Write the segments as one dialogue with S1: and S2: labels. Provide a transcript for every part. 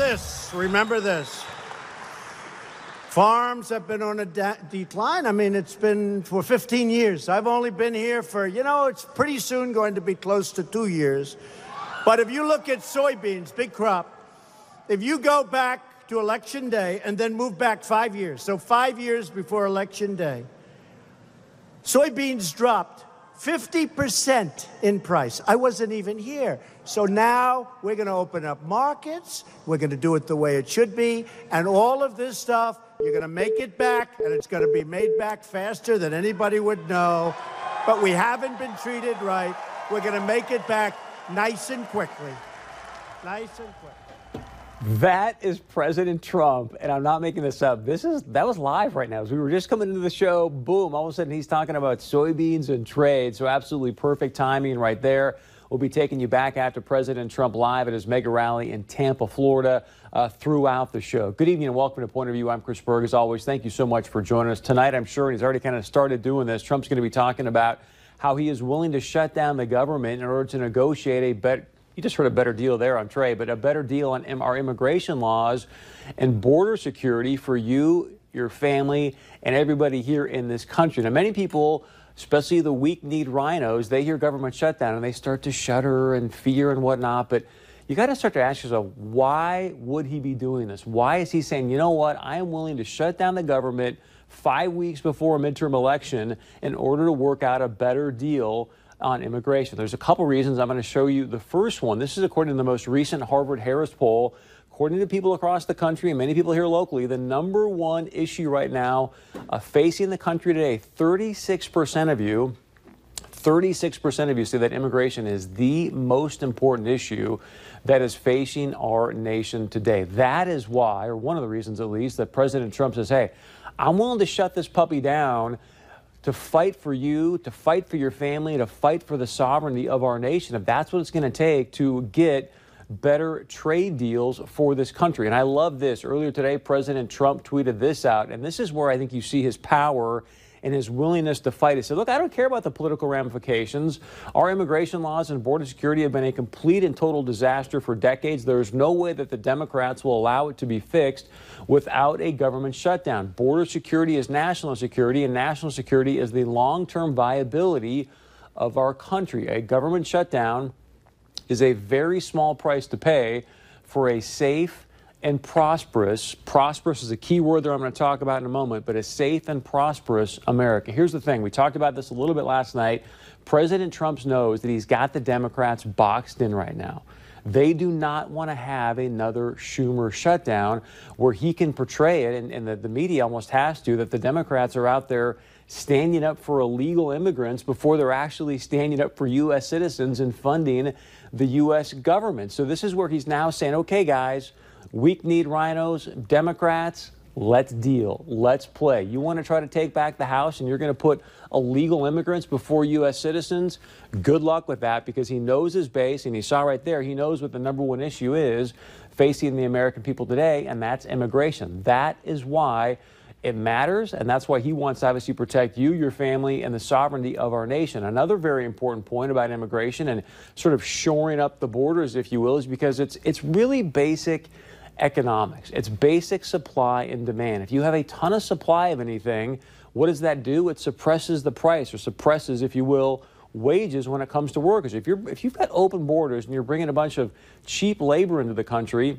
S1: this. Remember this. Farms have been on a de- decline. I mean, it's been for 15 years. I've only been here for, you know, it's pretty soon going to be close to two years. But if you look at soybeans, big crop, if you go back to election day and then move back five years, so five years before election day, soybeans dropped 50% in price. I wasn't even here. So now we're going to open up markets. We're going to do it the way it should be. And all of this stuff, you're going to make it back, and it's going to be made back faster than anybody would know. But we haven't been treated right. We're going to make it back nice and quickly. Nice and quick.
S2: That is President Trump, and I'm not making this up. This is that was live right now. As we were just coming into the show, boom! All of a sudden, he's talking about soybeans and trade. So absolutely perfect timing right there. We'll be taking you back after President Trump live at his mega rally in Tampa, Florida, uh, throughout the show. Good evening and welcome to Point of View. I'm Chris Berg. As always, thank you so much for joining us tonight. I'm sure he's already kind of started doing this. Trump's going to be talking about how he is willing to shut down the government in order to negotiate a better you just heard a better deal there on trade, but a better deal on our immigration laws and border security for you, your family, and everybody here in this country. Now, many people, especially the weak kneed RINOs, they hear government shutdown and they start to shudder and fear and whatnot. But you got to start to ask yourself, why would he be doing this? Why is he saying, you know what, I am willing to shut down the government five weeks before a midterm election in order to work out a better deal on immigration. There's a couple reasons. I'm going to show you the first one. This is according to the most recent Harvard Harris poll. According to people across the country and many people here locally, the number one issue right now uh, facing the country today, 36% of you 36% of you say that immigration is the most important issue that is facing our nation today. That is why, or one of the reasons at least, that President Trump says, hey, I'm willing to shut this puppy down to fight for you, to fight for your family, to fight for the sovereignty of our nation, if that's what it's going to take to get better trade deals for this country. And I love this. Earlier today, President Trump tweeted this out, and this is where I think you see his power and his willingness to fight. He said, Look, I don't care about the political ramifications. Our immigration laws and border security have been a complete and total disaster for decades. There is no way that the Democrats will allow it to be fixed without a government shutdown. Border security is national security, and national security is the long term viability of our country. A government shutdown is a very small price to pay for a safe, and prosperous, prosperous is a key word that I'm going to talk about in a moment, but a safe and prosperous America. Here's the thing we talked about this a little bit last night. President Trump knows that he's got the Democrats boxed in right now. They do not want to have another Schumer shutdown where he can portray it, and, and the, the media almost has to, that the Democrats are out there standing up for illegal immigrants before they're actually standing up for U.S. citizens and funding the U.S. government. So this is where he's now saying, okay, guys, Weak kneed RINOs, Democrats, let's deal. Let's play. You want to try to take back the House and you're going to put illegal immigrants before U.S. citizens? Good luck with that because he knows his base and he saw right there, he knows what the number one issue is facing the American people today, and that's immigration. That is why it matters, and that's why he wants to obviously protect you, your family, and the sovereignty of our nation. Another very important point about immigration and sort of shoring up the borders, if you will, is because it's it's really basic economics. It's basic supply and demand. If you have a ton of supply of anything, what does that do? It suppresses the price or suppresses, if you will, wages when it comes to workers. If you're if you've got open borders and you're bringing a bunch of cheap labor into the country,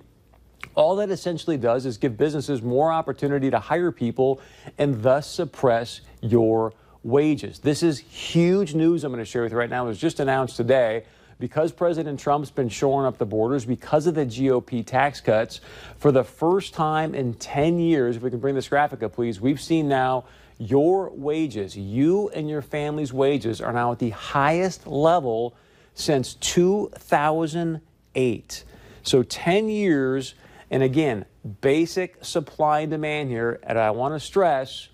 S2: all that essentially does is give businesses more opportunity to hire people and thus suppress your wages. This is huge news I'm going to share with you right now. It was just announced today because President Trump's been shoring up the borders, because of the GOP tax cuts, for the first time in 10 years, if we can bring this graphic up, please, we've seen now your wages, you and your family's wages, are now at the highest level since 2008. So 10 years, and again, basic supply and demand here, and I want to stress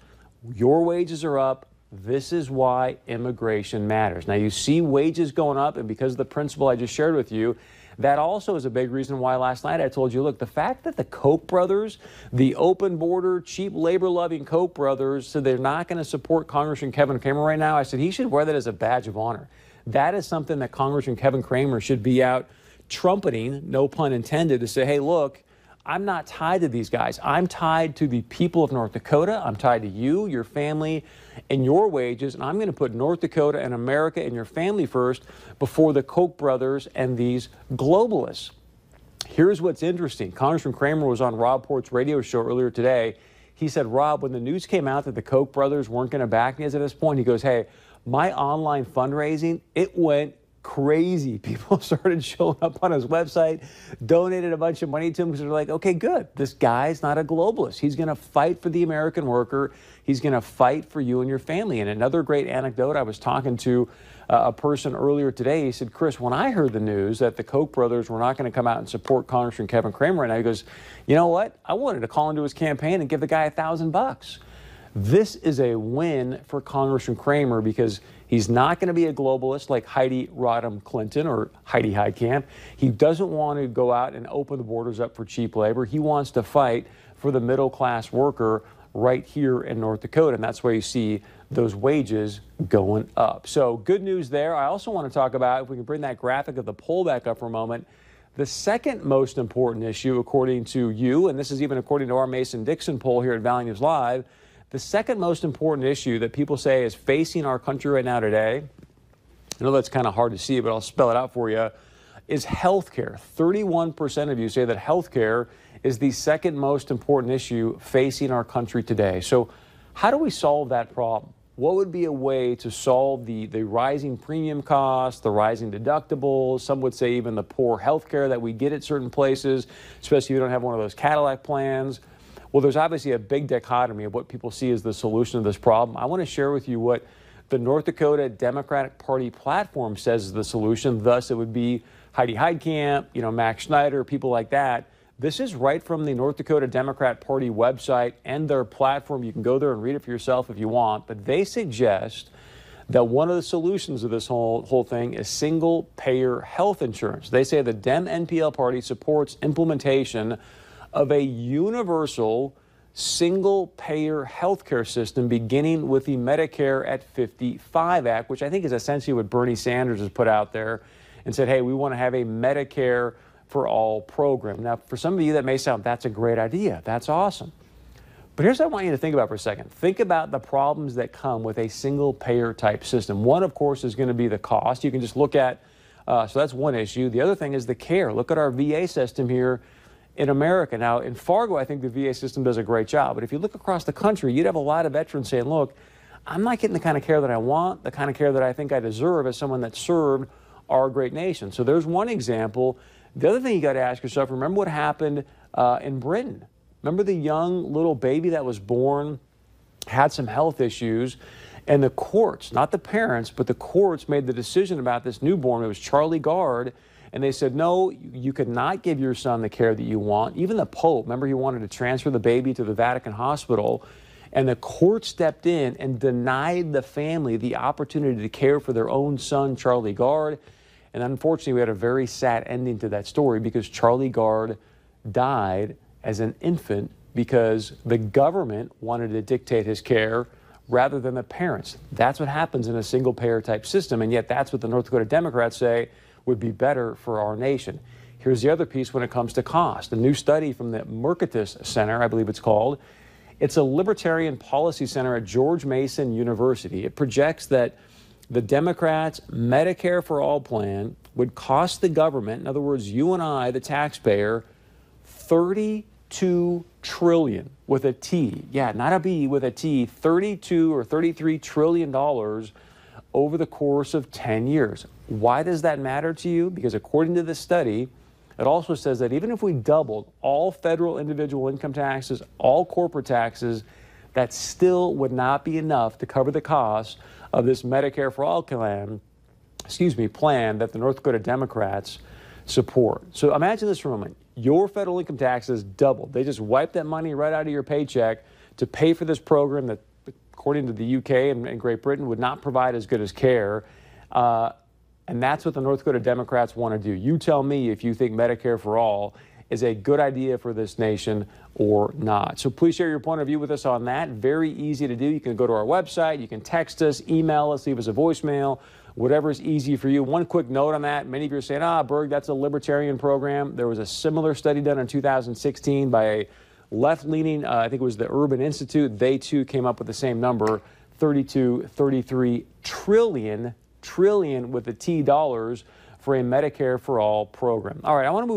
S2: your wages are up, this is why immigration matters. Now, you see wages going up, and because of the principle I just shared with you, that also is a big reason why last night I told you look, the fact that the Koch brothers, the open border, cheap labor loving Koch brothers, said they're not going to support Congressman Kevin Cramer right now, I said he should wear that as a badge of honor. That is something that Congressman Kevin Cramer should be out trumpeting, no pun intended, to say, hey, look, I'm not tied to these guys. I'm tied to the people of North Dakota. I'm tied to you, your family, and your wages. And I'm going to put North Dakota and America and your family first before the Koch brothers and these globalists. Here's what's interesting Congressman Cramer was on Rob Port's radio show earlier today. He said, Rob, when the news came out that the Koch brothers weren't going to back me at this point, he goes, Hey, my online fundraising, it went crazy. People started showing up on his website, donated a bunch of money to him because they're like, okay, good. This guy's not a globalist. He's going to fight for the American worker. He's going to fight for you and your family. And another great anecdote I was talking to uh, a person earlier today. He said, Chris, when I heard the news that the Koch brothers were not going to come out and support Congressman Kevin Cramer right now, he goes, you know what? I wanted to call into his campaign and give the guy a thousand bucks. This is a win for Congressman Cramer because he's not going to be a globalist like Heidi Rodham Clinton or Heidi Heitkamp. He doesn't want to go out and open the borders up for cheap labor. He wants to fight for the middle class worker right here in North Dakota. And that's why you see those wages going up. So, good news there. I also want to talk about, if we can bring that graphic of the poll back up for a moment, the second most important issue, according to you, and this is even according to our Mason Dixon poll here at Valley News Live the second most important issue that people say is facing our country right now today, I know that's kind of hard to see, but I'll spell it out for you, is healthcare. 31% of you say that healthcare is the second most important issue facing our country today. So, how do we solve that problem? What would be a way to solve the, the rising premium costs, the rising deductibles, some would say even the poor health care that we get at certain places, especially if you don't have one of those Cadillac plans? Well, there's obviously a big dichotomy of what people see as the solution to this problem. I want to share with you what the North Dakota Democratic Party platform says is the solution. Thus, it would be Heidi Heitkamp, you know, Mac Schneider, people like that. This is right from the North Dakota Democrat Party website and their platform. You can go there and read it for yourself if you want. But they suggest that one of the solutions of this whole, whole thing is single payer health insurance. They say the Dem NPL party supports implementation of a universal single payer healthcare system beginning with the Medicare at 55 Act, which I think is essentially what Bernie Sanders has put out there and said, hey, we want to have a Medicare for all program. Now, for some of you, that may sound that's a great idea. That's awesome. But here's what I want you to think about for a second. Think about the problems that come with a single payer type system. One, of course, is going to be the cost. You can just look at, uh, so that's one issue. The other thing is the care. Look at our VA system here in America. Now, in Fargo, I think the VA system does a great job. But if you look across the country, you'd have a lot of veterans saying, look, I'm not getting the kind of care that I want, the kind of care that I think I deserve as someone that served our great nation. So there's one example. The other thing you got to ask yourself remember what happened uh, in Britain? Remember the young little baby that was born, had some health issues, and the courts, not the parents, but the courts made the decision about this newborn. It was Charlie Gard and they said, no, you could not give your son the care that you want. Even the Pope, remember, he wanted to transfer the baby to the Vatican hospital. And the court stepped in and denied the family the opportunity to care for their own son, Charlie Gard. And unfortunately, we had a very sad ending to that story because Charlie Gard died as an infant because the government wanted to dictate his care rather than the parents. That's what happens in a single payer type system. And yet, that's what the North Dakota Democrats say would be better for our nation. Here's the other piece when it comes to cost. A new study from the Mercatus Center, I believe it's called, it's a libertarian policy center at George Mason University. It projects that the Democrats' Medicare for All plan would cost the government, in other words, you and I, the taxpayer, 32 trillion with a T. Yeah, not a B with a T, 32 or 33 trillion dollars over the course of 10 years. Why does that matter to you? Because according to this study, it also says that even if we doubled all federal individual income taxes, all corporate taxes, that still would not be enough to cover the cost of this Medicare for All plan, excuse me, plan that the North Dakota Democrats support. So imagine this for a moment. Your federal income taxes doubled. They just wiped that money right out of your paycheck to pay for this program that, according to the UK and, and Great Britain, would not provide as good as care. Uh, and that's what the North Dakota Democrats want to do. You tell me if you think Medicare for all is a good idea for this nation or not. So please share your point of view with us on that. Very easy to do. You can go to our website, you can text us, email us, leave us a voicemail. whatever is easy for you. One quick note on that many of you are saying, ah, Berg, that's a libertarian program. There was a similar study done in 2016 by a left leaning, uh, I think it was the Urban Institute. They too came up with the same number 32, 33 trillion, trillion with the T dollars for a Medicare for all program. All right, I want to move.